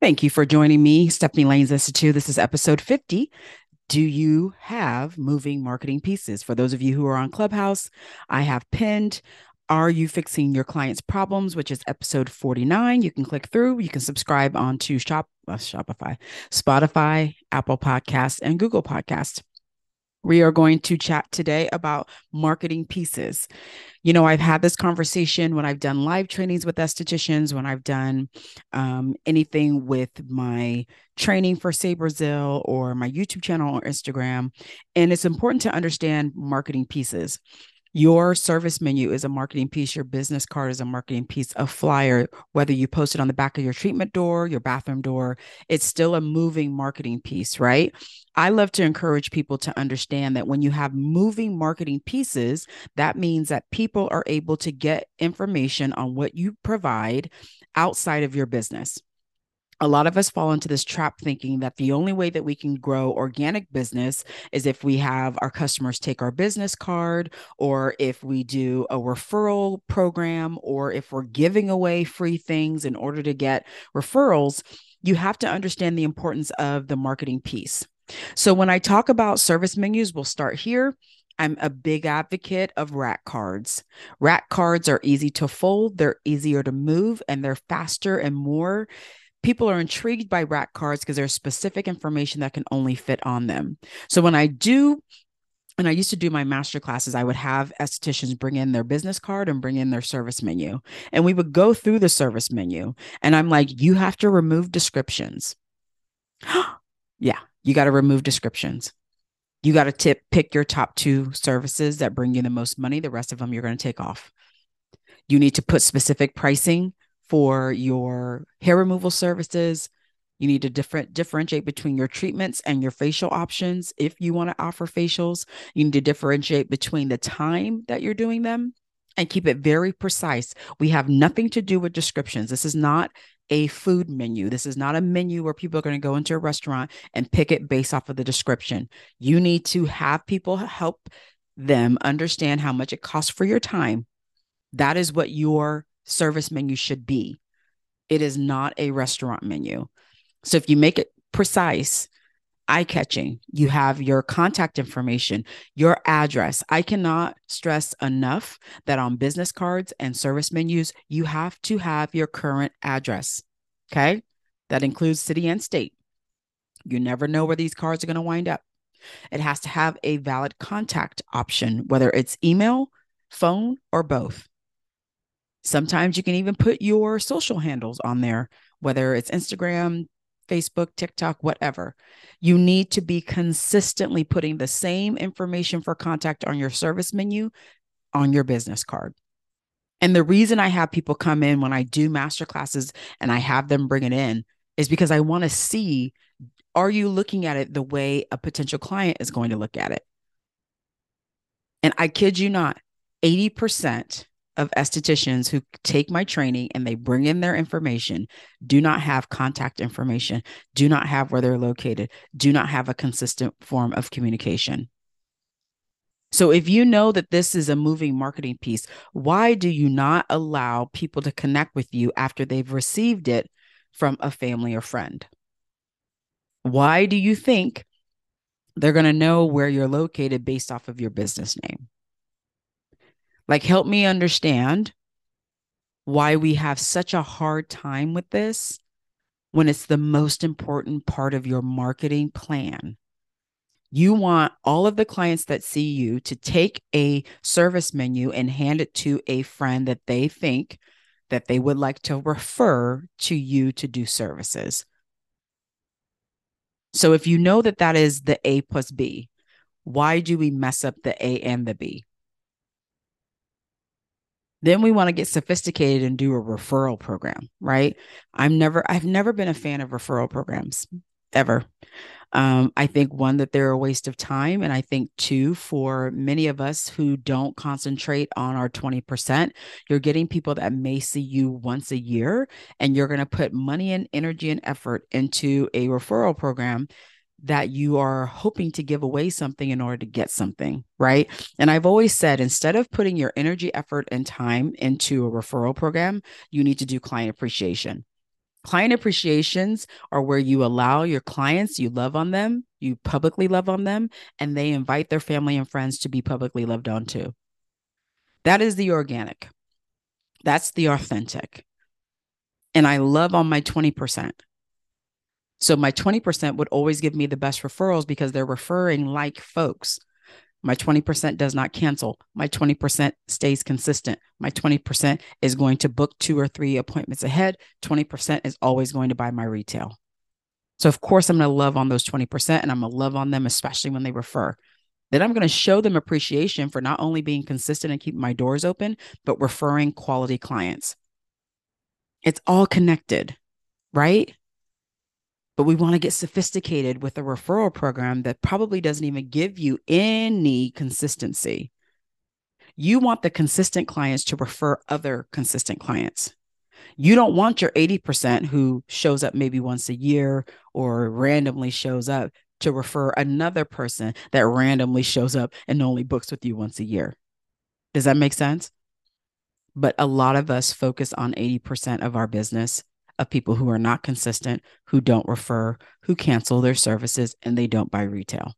Thank you for joining me, Stephanie Lanes Institute. This is episode 50. Do you have moving marketing pieces? For those of you who are on Clubhouse, I have pinned Are You Fixing Your Clients' Problems, which is episode 49. You can click through, you can subscribe onto Shop, uh, Shopify, Spotify, Apple Podcasts, and Google Podcasts. We are going to chat today about marketing pieces. You know, I've had this conversation when I've done live trainings with estheticians, when I've done um, anything with my training for Say Brazil or my YouTube channel or Instagram. And it's important to understand marketing pieces your service menu is a marketing piece your business card is a marketing piece a flyer whether you post it on the back of your treatment door your bathroom door it's still a moving marketing piece right? I love to encourage people to understand that when you have moving marketing pieces that means that people are able to get information on what you provide outside of your business a lot of us fall into this trap thinking that the only way that we can grow organic business is if we have our customers take our business card or if we do a referral program or if we're giving away free things in order to get referrals. You have to understand the importance of the marketing piece. So, when I talk about service menus, we'll start here. I'm a big advocate of rack cards. Rack cards are easy to fold, they're easier to move, and they're faster and more people are intrigued by rack cards because there's specific information that can only fit on them. So when I do and I used to do my master classes, I would have estheticians bring in their business card and bring in their service menu. And we would go through the service menu. And I'm like, you have to remove descriptions. yeah, you got to remove descriptions. You got to tip pick your top two services that bring you the most money. The rest of them you're going to take off. You need to put specific pricing for your hair removal services. You need to different differentiate between your treatments and your facial options. If you want to offer facials, you need to differentiate between the time that you're doing them and keep it very precise. We have nothing to do with descriptions. This is not a food menu. This is not a menu where people are going to go into a restaurant and pick it based off of the description. You need to have people help them understand how much it costs for your time. That is what your service menu should be. It is not a restaurant menu. So if you make it precise, eye catching, you have your contact information, your address. I cannot stress enough that on business cards and service menus, you have to have your current address. Okay. That includes city and state. You never know where these cards are going to wind up. It has to have a valid contact option, whether it's email, phone, or both. Sometimes you can even put your social handles on there, whether it's Instagram, Facebook, TikTok, whatever. You need to be consistently putting the same information for contact on your service menu on your business card. And the reason I have people come in when I do master classes and I have them bring it in is because I want to see are you looking at it the way a potential client is going to look at it? And I kid you not, 80% of estheticians who take my training and they bring in their information do not have contact information, do not have where they're located, do not have a consistent form of communication. So, if you know that this is a moving marketing piece, why do you not allow people to connect with you after they've received it from a family or friend? Why do you think they're going to know where you're located based off of your business name? Like, help me understand why we have such a hard time with this when it's the most important part of your marketing plan. You want all of the clients that see you to take a service menu and hand it to a friend that they think that they would like to refer to you to do services. So if you know that that is the A plus B, why do we mess up the A and the B? Then we want to get sophisticated and do a referral program, right? I'm never, I've never been a fan of referral programs ever. Um, I think one that they're a waste of time. And I think two, for many of us who don't concentrate on our 20%, you're getting people that may see you once a year and you're going to put money and energy and effort into a referral program that you are hoping to give away something in order to get something, right? And I've always said instead of putting your energy, effort, and time into a referral program, you need to do client appreciation. Client appreciations are where you allow your clients, you love on them, you publicly love on them, and they invite their family and friends to be publicly loved on too. That is the organic. That's the authentic. And I love on my 20%. So my 20% would always give me the best referrals because they're referring like folks. My 20% does not cancel. My 20% stays consistent. My 20% is going to book two or three appointments ahead. 20% is always going to buy my retail. So, of course, I'm going to love on those 20% and I'm going to love on them, especially when they refer. Then I'm going to show them appreciation for not only being consistent and keeping my doors open, but referring quality clients. It's all connected, right? But we want to get sophisticated with a referral program that probably doesn't even give you any consistency. You want the consistent clients to refer other consistent clients. You don't want your 80% who shows up maybe once a year or randomly shows up to refer another person that randomly shows up and only books with you once a year. Does that make sense? But a lot of us focus on 80% of our business of people who are not consistent, who don't refer, who cancel their services, and they don't buy retail.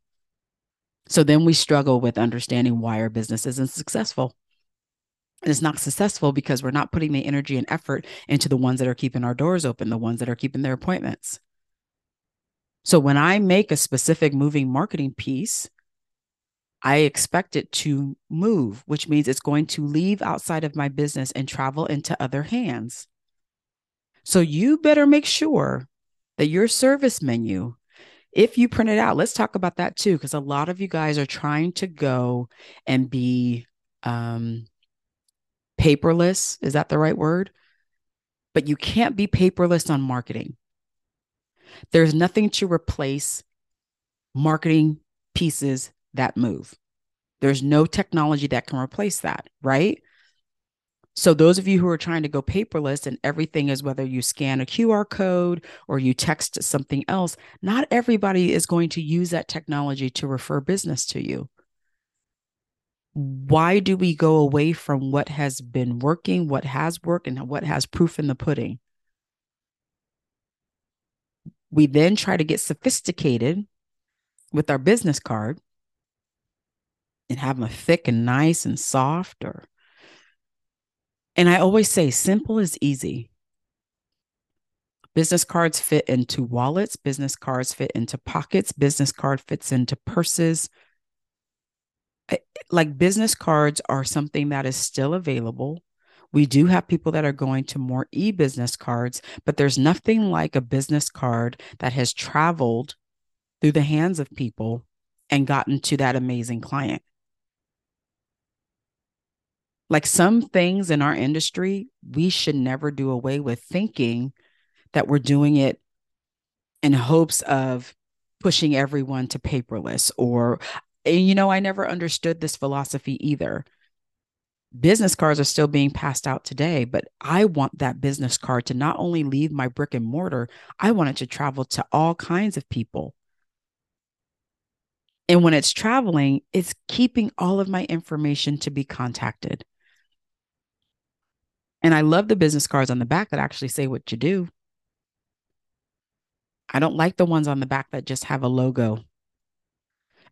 So then we struggle with understanding why our business isn't successful. And it's not successful because we're not putting the energy and effort into the ones that are keeping our doors open, the ones that are keeping their appointments. So when I make a specific moving marketing piece, I expect it to move, which means it's going to leave outside of my business and travel into other hands. So you better make sure that your service menu, if you print it out, let's talk about that too, because a lot of you guys are trying to go and be um, paperless. Is that the right word? But you can't be paperless on marketing. There's nothing to replace marketing pieces that move. There's no technology that can replace that, right? So, those of you who are trying to go paperless and everything is whether you scan a QR code or you text something else, not everybody is going to use that technology to refer business to you. Why do we go away from what has been working, what has worked, and what has proof in the pudding? We then try to get sophisticated with our business card and have them thick and nice and soft or and I always say simple is easy. Business cards fit into wallets, business cards fit into pockets, business card fits into purses. Like business cards are something that is still available. We do have people that are going to more e business cards, but there's nothing like a business card that has traveled through the hands of people and gotten to that amazing client. Like some things in our industry, we should never do away with thinking that we're doing it in hopes of pushing everyone to paperless or you know, I never understood this philosophy either. Business cards are still being passed out today, but I want that business card to not only leave my brick and mortar, I want it to travel to all kinds of people. And when it's traveling, it's keeping all of my information to be contacted. And I love the business cards on the back that actually say what you do. I don't like the ones on the back that just have a logo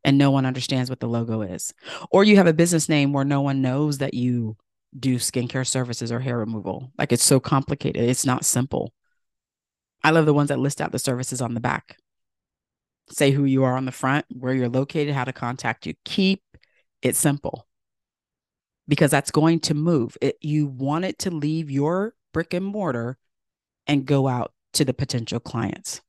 and no one understands what the logo is. Or you have a business name where no one knows that you do skincare services or hair removal. Like it's so complicated, it's not simple. I love the ones that list out the services on the back. Say who you are on the front, where you're located, how to contact you. Keep it simple because that's going to move. It, you want it to leave your brick and mortar and go out to the potential clients.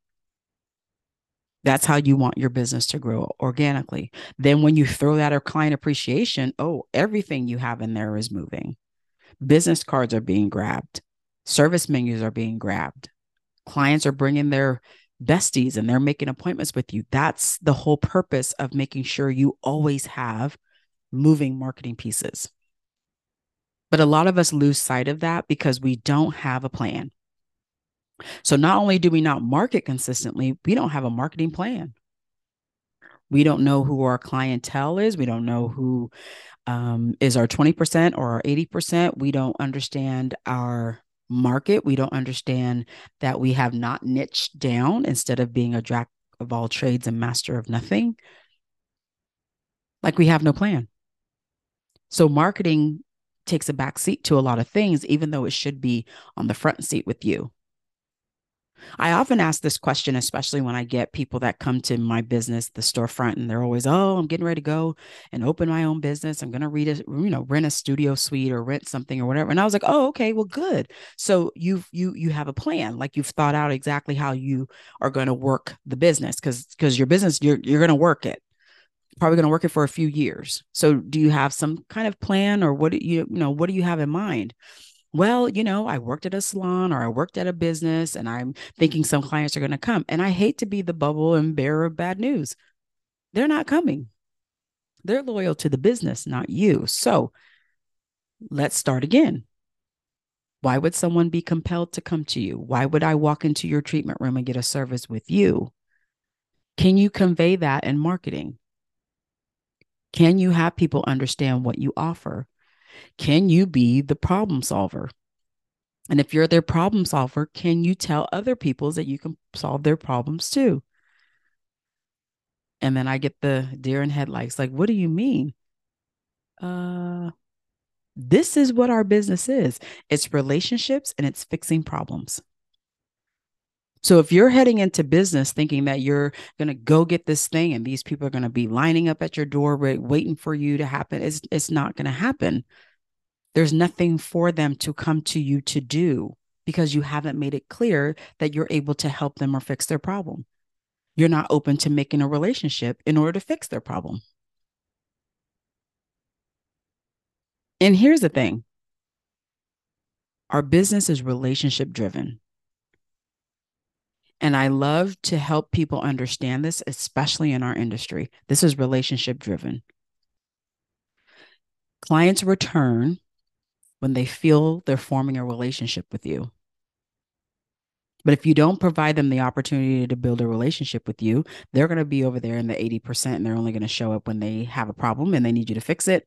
That's how you want your business to grow organically. Then, when you throw that or client appreciation, oh, everything you have in there is moving. Business cards are being grabbed, service menus are being grabbed, clients are bringing their besties and they're making appointments with you. That's the whole purpose of making sure you always have moving marketing pieces. But a lot of us lose sight of that because we don't have a plan. So not only do we not market consistently, we don't have a marketing plan. We don't know who our clientele is. We don't know who um, is our 20% or our 80%. We don't understand our market. We don't understand that we have not niched down instead of being a jack of all trades and master of nothing. Like we have no plan. So marketing takes a back seat to a lot of things, even though it should be on the front seat with you. I often ask this question, especially when I get people that come to my business, the storefront, and they're always, "Oh, I'm getting ready to go and open my own business. I'm going to read a, you know, rent a studio suite or rent something or whatever." And I was like, "Oh, okay, well, good. So you've you you have a plan, like you've thought out exactly how you are going to work the business, because because your business you're you're going to work it." Probably going to work it for a few years. So do you have some kind of plan or what do you, you know, what do you have in mind? well, you know, I worked at a salon or I worked at a business and I'm thinking some clients are going to come. And I hate to be the bubble and bearer of bad news. They're not coming. They're loyal to the business, not you. So let's start again. Why would someone be compelled to come to you? Why would I walk into your treatment room and get a service with you? Can you convey that in marketing? Can you have people understand what you offer? Can you be the problem solver? And if you're their problem solver, can you tell other people that you can solve their problems too? And then I get the deer in headlights like, what do you mean? Uh, this is what our business is it's relationships and it's fixing problems. So if you're heading into business thinking that you're going to go get this thing and these people are going to be lining up at your door waiting for you to happen, it's, it's not going to happen. There's nothing for them to come to you to do because you haven't made it clear that you're able to help them or fix their problem. You're not open to making a relationship in order to fix their problem. And here's the thing our business is relationship driven. And I love to help people understand this, especially in our industry. This is relationship driven. Clients return when they feel they're forming a relationship with you. But if you don't provide them the opportunity to build a relationship with you, they're going to be over there in the 80% and they're only going to show up when they have a problem and they need you to fix it,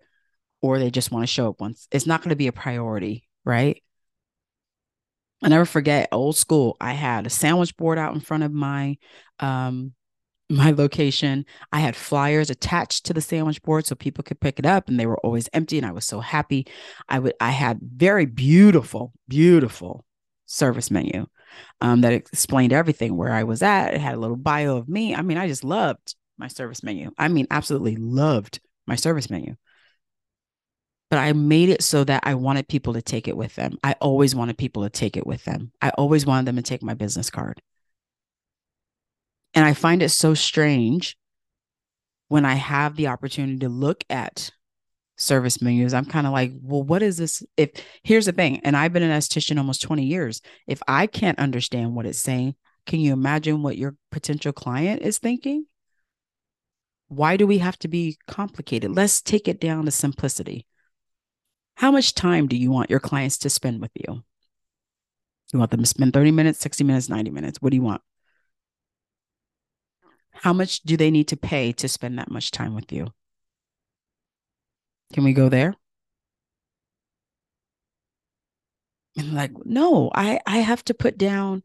or they just want to show up once. It's not going to be a priority, right? I never forget old school. I had a sandwich board out in front of my um, my location. I had flyers attached to the sandwich board so people could pick it up and they were always empty and I was so happy. I would I had very beautiful, beautiful service menu um, that explained everything where I was at. It had a little bio of me. I mean, I just loved my service menu. I mean, absolutely loved my service menu. But I made it so that I wanted people to take it with them. I always wanted people to take it with them. I always wanted them to take my business card. And I find it so strange when I have the opportunity to look at service menus. I'm kind of like, well, what is this? If here's the thing, and I've been an esthetician almost 20 years. If I can't understand what it's saying, can you imagine what your potential client is thinking? Why do we have to be complicated? Let's take it down to simplicity. How much time do you want your clients to spend with you? You want them to spend 30 minutes, 60 minutes, 90 minutes? What do you want? How much do they need to pay to spend that much time with you? Can we go there? And like, no, I I have to put down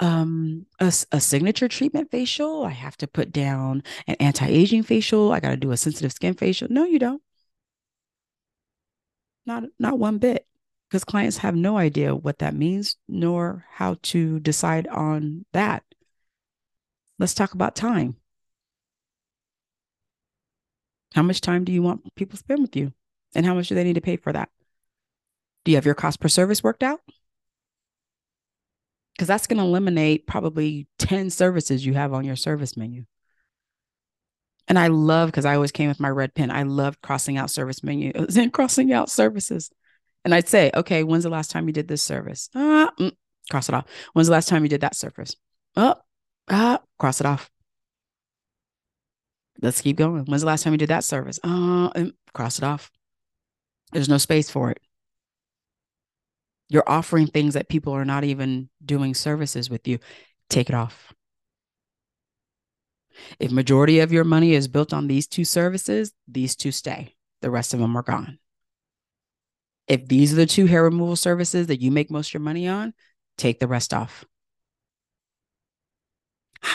um a, a signature treatment facial. I have to put down an anti-aging facial. I got to do a sensitive skin facial. No, you don't. Not not one bit. Because clients have no idea what that means nor how to decide on that. Let's talk about time. How much time do you want people to spend with you? And how much do they need to pay for that? Do you have your cost per service worked out? Because that's going to eliminate probably 10 services you have on your service menu. And I love, because I always came with my red pen, I loved crossing out service menus and crossing out services. And I'd say, okay, when's the last time you did this service? Uh, mm, cross it off. When's the last time you did that service? Oh, ah, cross it off. Let's keep going. When's the last time you did that service? Uh, cross it off. There's no space for it. You're offering things that people are not even doing services with you. Take it off. If majority of your money is built on these two services, these two stay. The rest of them are gone. If these are the two hair removal services that you make most of your money on, take the rest off.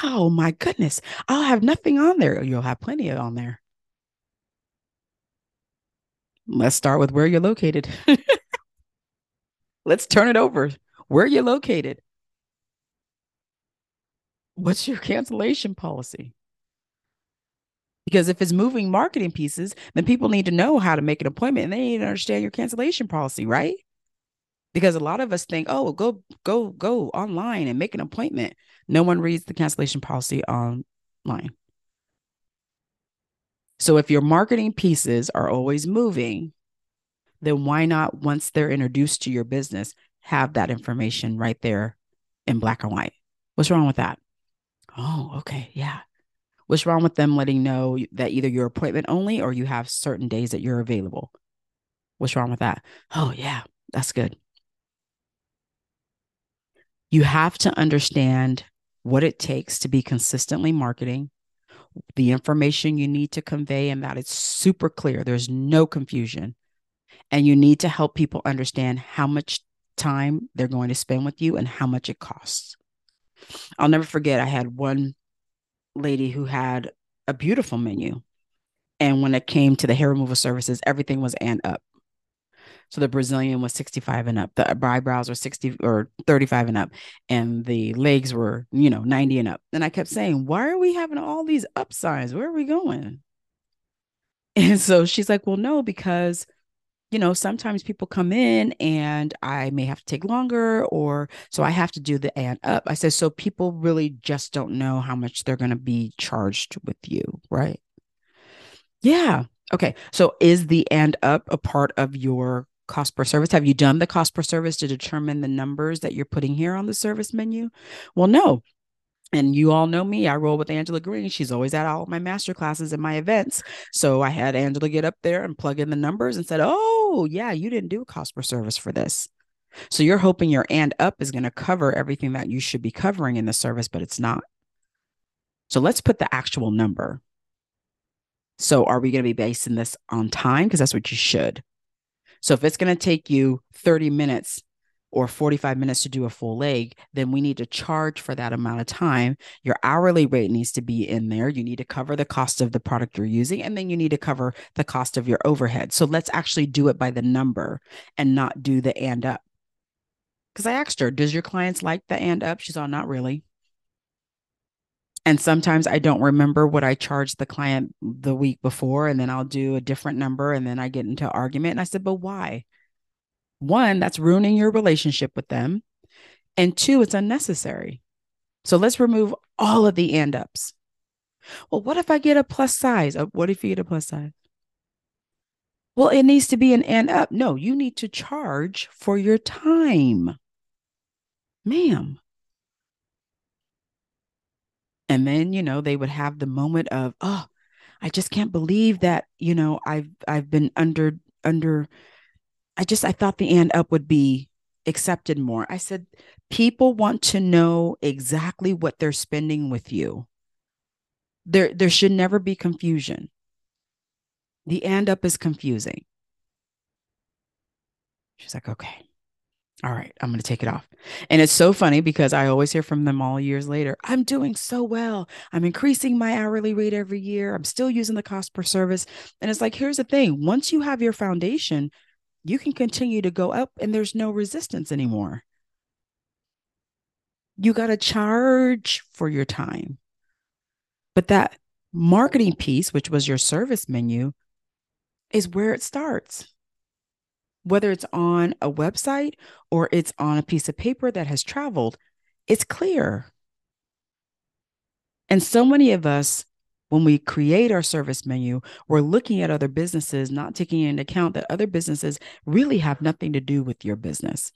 Oh my goodness. I'll have nothing on there. You'll have plenty on there. Let's start with where you're located. Let's turn it over. Where you're located. What's your cancellation policy? Because if it's moving marketing pieces, then people need to know how to make an appointment and they need to understand your cancellation policy, right? Because a lot of us think, oh, go, go, go online and make an appointment. No one reads the cancellation policy online. So if your marketing pieces are always moving, then why not, once they're introduced to your business, have that information right there in black and white? What's wrong with that? Oh, okay. Yeah. What's wrong with them letting know that either you're appointment only or you have certain days that you're available? What's wrong with that? Oh, yeah, that's good. You have to understand what it takes to be consistently marketing, the information you need to convey, and that it's super clear. There's no confusion. And you need to help people understand how much time they're going to spend with you and how much it costs. I'll never forget, I had one lady who had a beautiful menu. And when it came to the hair removal services, everything was and up. So the Brazilian was 65 and up. The eyebrows were 60 or 35 and up. And the legs were, you know, 90 and up. And I kept saying, why are we having all these up signs? Where are we going? And so she's like, well, no, because you know, sometimes people come in and I may have to take longer, or so I have to do the and up. I said, so people really just don't know how much they're going to be charged with you, right? Yeah. Okay. So is the and up a part of your cost per service? Have you done the cost per service to determine the numbers that you're putting here on the service menu? Well, no, and you all know me i roll with angela green she's always at all my master classes and my events. So i had angela get up there and plug in the numbers and said oh yeah you didn't do a cost per service for this. So you're hoping your and up is going to cover everything that you should be covering in the service but it's not. So let's put the actual number. So are we going to be basing this on time? Because that's what you should. So if it's going to take you 30 minutes or 45 minutes to do a full leg, then we need to charge for that amount of time. Your hourly rate needs to be in there. You need to cover the cost of the product you're using, and then you need to cover the cost of your overhead. So let's actually do it by the number and not do the and up. Because I asked her, Does your clients like the and up? She's all, Not really. And sometimes I don't remember what I charged the client the week before, and then I'll do a different number, and then I get into argument. And I said, But why? One, that's ruining your relationship with them. And two, it's unnecessary. So let's remove all of the and ups. Well, what if I get a plus size? Uh, what if you get a plus size? Well, it needs to be an and up. No, you need to charge for your time, ma'am. And then, you know, they would have the moment of, oh, I just can't believe that, you know, I've I've been under under I just I thought the and up would be accepted more. I said people want to know exactly what they're spending with you. There there should never be confusion. The and up is confusing. She's like, "Okay. All right, I'm going to take it off." And it's so funny because I always hear from them all years later. I'm doing so well. I'm increasing my hourly rate every year. I'm still using the cost per service. And it's like, here's the thing, once you have your foundation, you can continue to go up and there's no resistance anymore. You got to charge for your time. But that marketing piece, which was your service menu, is where it starts. Whether it's on a website or it's on a piece of paper that has traveled, it's clear. And so many of us when we create our service menu, we're looking at other businesses, not taking into account that other businesses really have nothing to do with your business.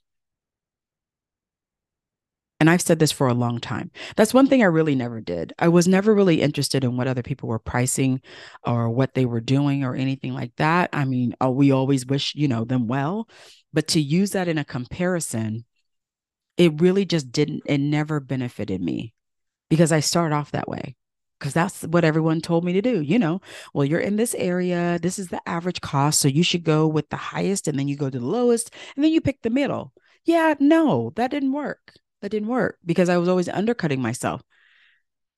And I've said this for a long time. That's one thing I really never did. I was never really interested in what other people were pricing or what they were doing or anything like that. I mean, uh, we always wish, you know, them well, but to use that in a comparison, it really just didn't, it never benefited me because I started off that way because that's what everyone told me to do. You know, well, you're in this area. This is the average cost. So you should go with the highest and then you go to the lowest and then you pick the middle. Yeah, no, that didn't work. That didn't work because I was always undercutting myself.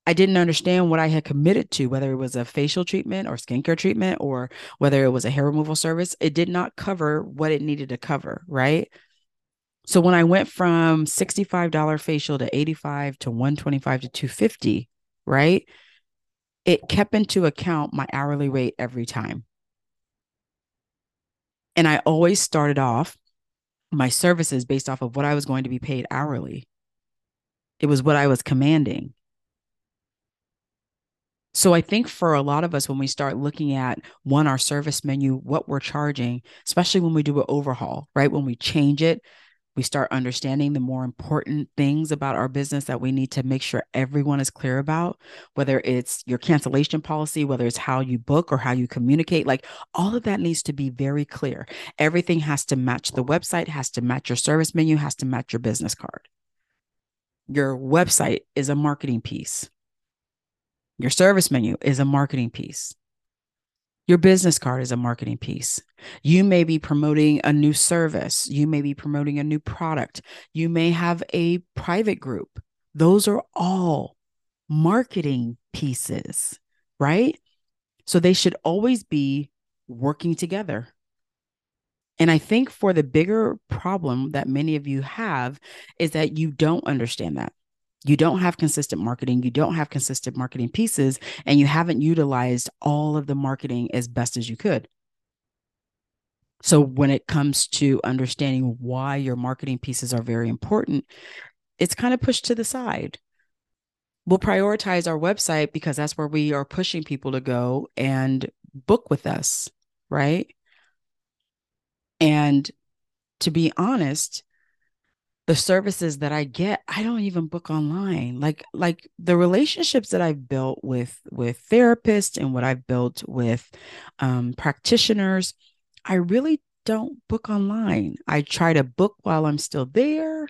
I didn't understand what I had committed to, whether it was a facial treatment or skincare treatment or whether it was a hair removal service. It did not cover what it needed to cover, right? So when I went from $65 facial to 85 to 125 to 250, right? It kept into account my hourly rate every time. And I always started off my services based off of what I was going to be paid hourly. It was what I was commanding. So I think for a lot of us, when we start looking at one, our service menu, what we're charging, especially when we do an overhaul, right? When we change it, we start understanding the more important things about our business that we need to make sure everyone is clear about, whether it's your cancellation policy, whether it's how you book or how you communicate, like all of that needs to be very clear. Everything has to match the website, has to match your service menu, has to match your business card. Your website is a marketing piece. Your service menu is a marketing piece. Your business card is a marketing piece. You may be promoting a new service. You may be promoting a new product. You may have a private group. Those are all marketing pieces, right? So they should always be working together. And I think for the bigger problem that many of you have is that you don't understand that you don't have consistent marketing, you don't have consistent marketing pieces, and you haven't utilized all of the marketing as best as you could. So, when it comes to understanding why your marketing pieces are very important, it's kind of pushed to the side. We'll prioritize our website because that's where we are pushing people to go and book with us, right? And to be honest, the services that I get, I don't even book online. Like like the relationships that I've built with with therapists and what I've built with um, practitioners, I really don't book online. I try to book while I'm still there.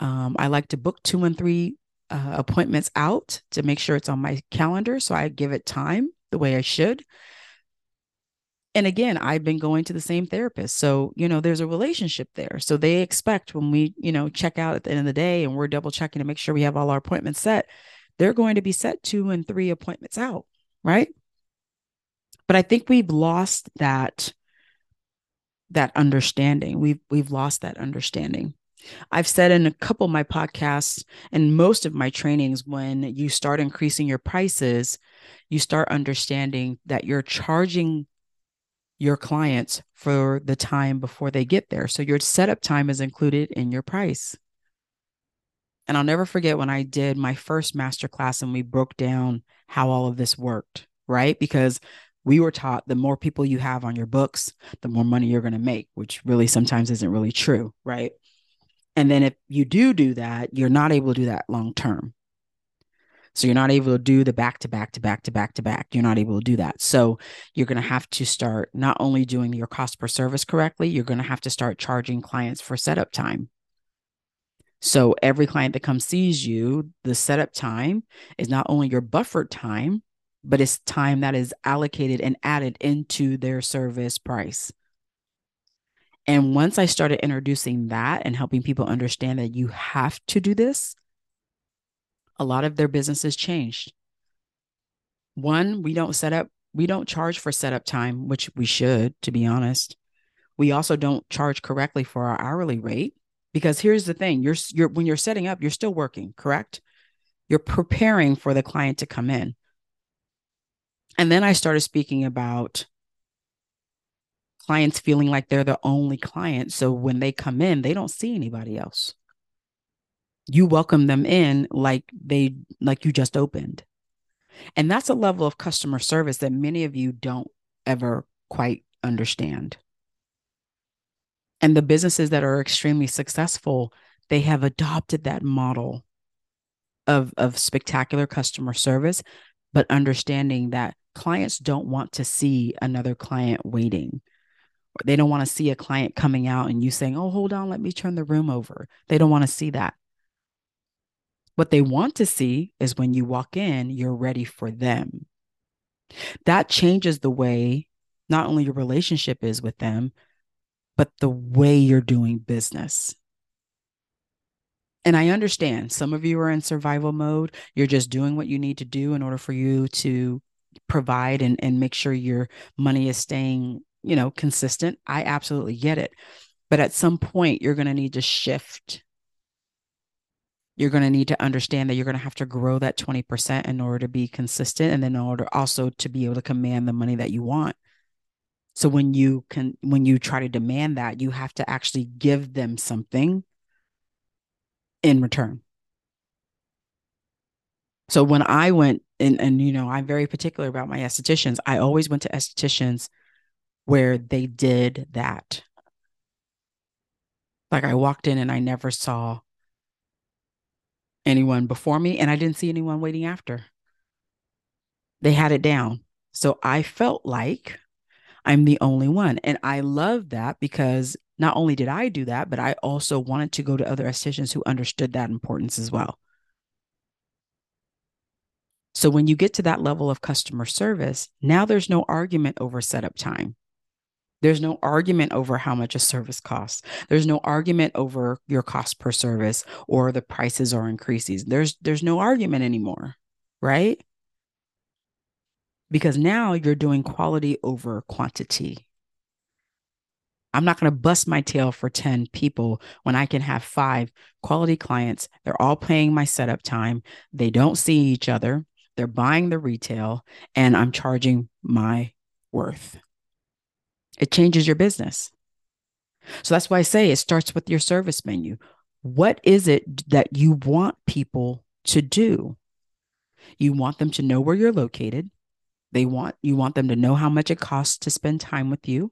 Um, I like to book two and three uh, appointments out to make sure it's on my calendar, so I give it time the way I should and again i've been going to the same therapist so you know there's a relationship there. So they expect when we you know check out at the end of the day and we're double checking to make sure we have all our appointments set they're going to be set two and three appointments out right? But i think we've lost that that understanding. We've we've lost that understanding. I've said in a couple of my podcasts and most of my trainings when you start increasing your prices, you start understanding that you're charging your clients for the time before they get there. So your setup time is included in your price. And I'll never forget when I did my first masterclass and we broke down how all of this worked, right? Because we were taught the more people you have on your books, the more money you're going to make, which really sometimes isn't really true, right? And then if you do do that, you're not able to do that long term. So you're not able to do the back to back to back to back to back. You're not able to do that. So you're going to have to start not only doing your cost per service correctly, you're going to have to start charging clients for setup time. So every client that comes sees you, the setup time is not only your buffered time, but it's time that is allocated and added into their service price. And once I started introducing that and helping people understand that you have to do this, a lot of their businesses changed. One, we don't set up, we don't charge for setup time, which we should, to be honest. We also don't charge correctly for our hourly rate because here's the thing you're, you're when you're setting up, you're still working, correct? You're preparing for the client to come in. And then I started speaking about clients feeling like they're the only client. So when they come in, they don't see anybody else you welcome them in like they like you just opened. And that's a level of customer service that many of you don't ever quite understand. And the businesses that are extremely successful they have adopted that model of of spectacular customer service but understanding that clients don't want to see another client waiting. They don't want to see a client coming out and you saying oh hold on let me turn the room over. They don't want to see that What they want to see is when you walk in, you're ready for them. That changes the way not only your relationship is with them, but the way you're doing business. And I understand some of you are in survival mode. You're just doing what you need to do in order for you to provide and, and make sure your money is staying, you know, consistent. I absolutely get it. But at some point, you're going to need to shift. You're going to need to understand that you're going to have to grow that 20% in order to be consistent and then in order also to be able to command the money that you want. So when you can when you try to demand that, you have to actually give them something in return. So when I went and and you know, I'm very particular about my estheticians. I always went to estheticians where they did that. Like I walked in and I never saw anyone before me and I didn't see anyone waiting after. They had it down. So I felt like I'm the only one. And I love that because not only did I do that, but I also wanted to go to other estheticians who understood that importance as well. So when you get to that level of customer service, now there's no argument over setup time. There's no argument over how much a service costs. There's no argument over your cost per service or the prices are increases. There's there's no argument anymore, right? Because now you're doing quality over quantity. I'm not going to bust my tail for 10 people when I can have five quality clients. They're all paying my setup time. They don't see each other. They're buying the retail, and I'm charging my worth. It changes your business. So that's why I say it starts with your service menu. What is it that you want people to do? You want them to know where you're located. They want you want them to know how much it costs to spend time with you.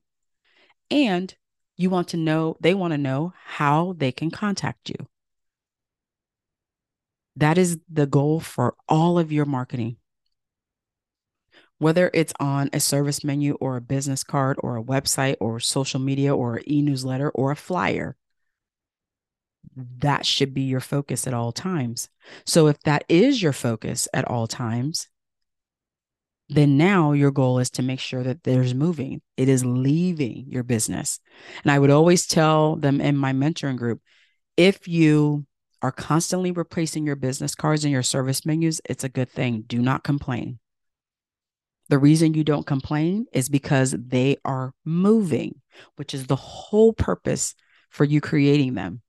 And you want to know, they want to know how they can contact you. That is the goal for all of your marketing. Whether it's on a service menu or a business card or a website or social media or e newsletter or a flyer, that should be your focus at all times. So, if that is your focus at all times, then now your goal is to make sure that there's moving. It is leaving your business. And I would always tell them in my mentoring group if you are constantly replacing your business cards and your service menus, it's a good thing. Do not complain. The reason you don't complain is because they are moving, which is the whole purpose for you creating them.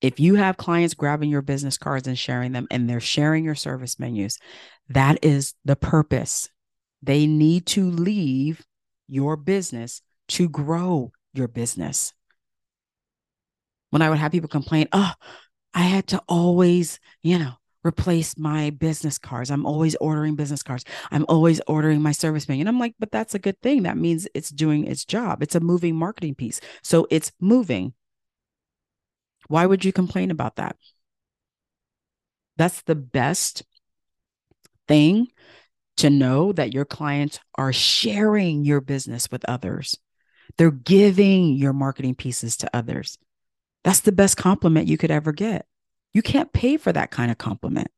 If you have clients grabbing your business cards and sharing them and they're sharing your service menus, that is the purpose. They need to leave your business to grow your business. When I would have people complain, oh, I had to always, you know, replace my business cards. I'm always ordering business cards. I'm always ordering my service menu. And I'm like, but that's a good thing. That means it's doing its job. It's a moving marketing piece. So it's moving. Why would you complain about that? That's the best thing to know that your clients are sharing your business with others. They're giving your marketing pieces to others. That's the best compliment you could ever get. You can't pay for that kind of compliment.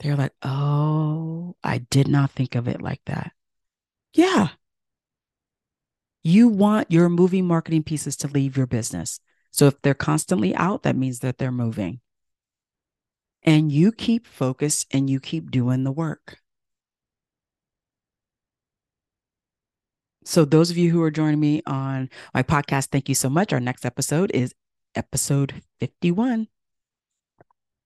They're like, oh, I did not think of it like that. Yeah, you want your moving marketing pieces to leave your business. So if they're constantly out, that means that they're moving. And you keep focused and you keep doing the work. So, those of you who are joining me on my podcast, thank you so much. Our next episode is episode 51.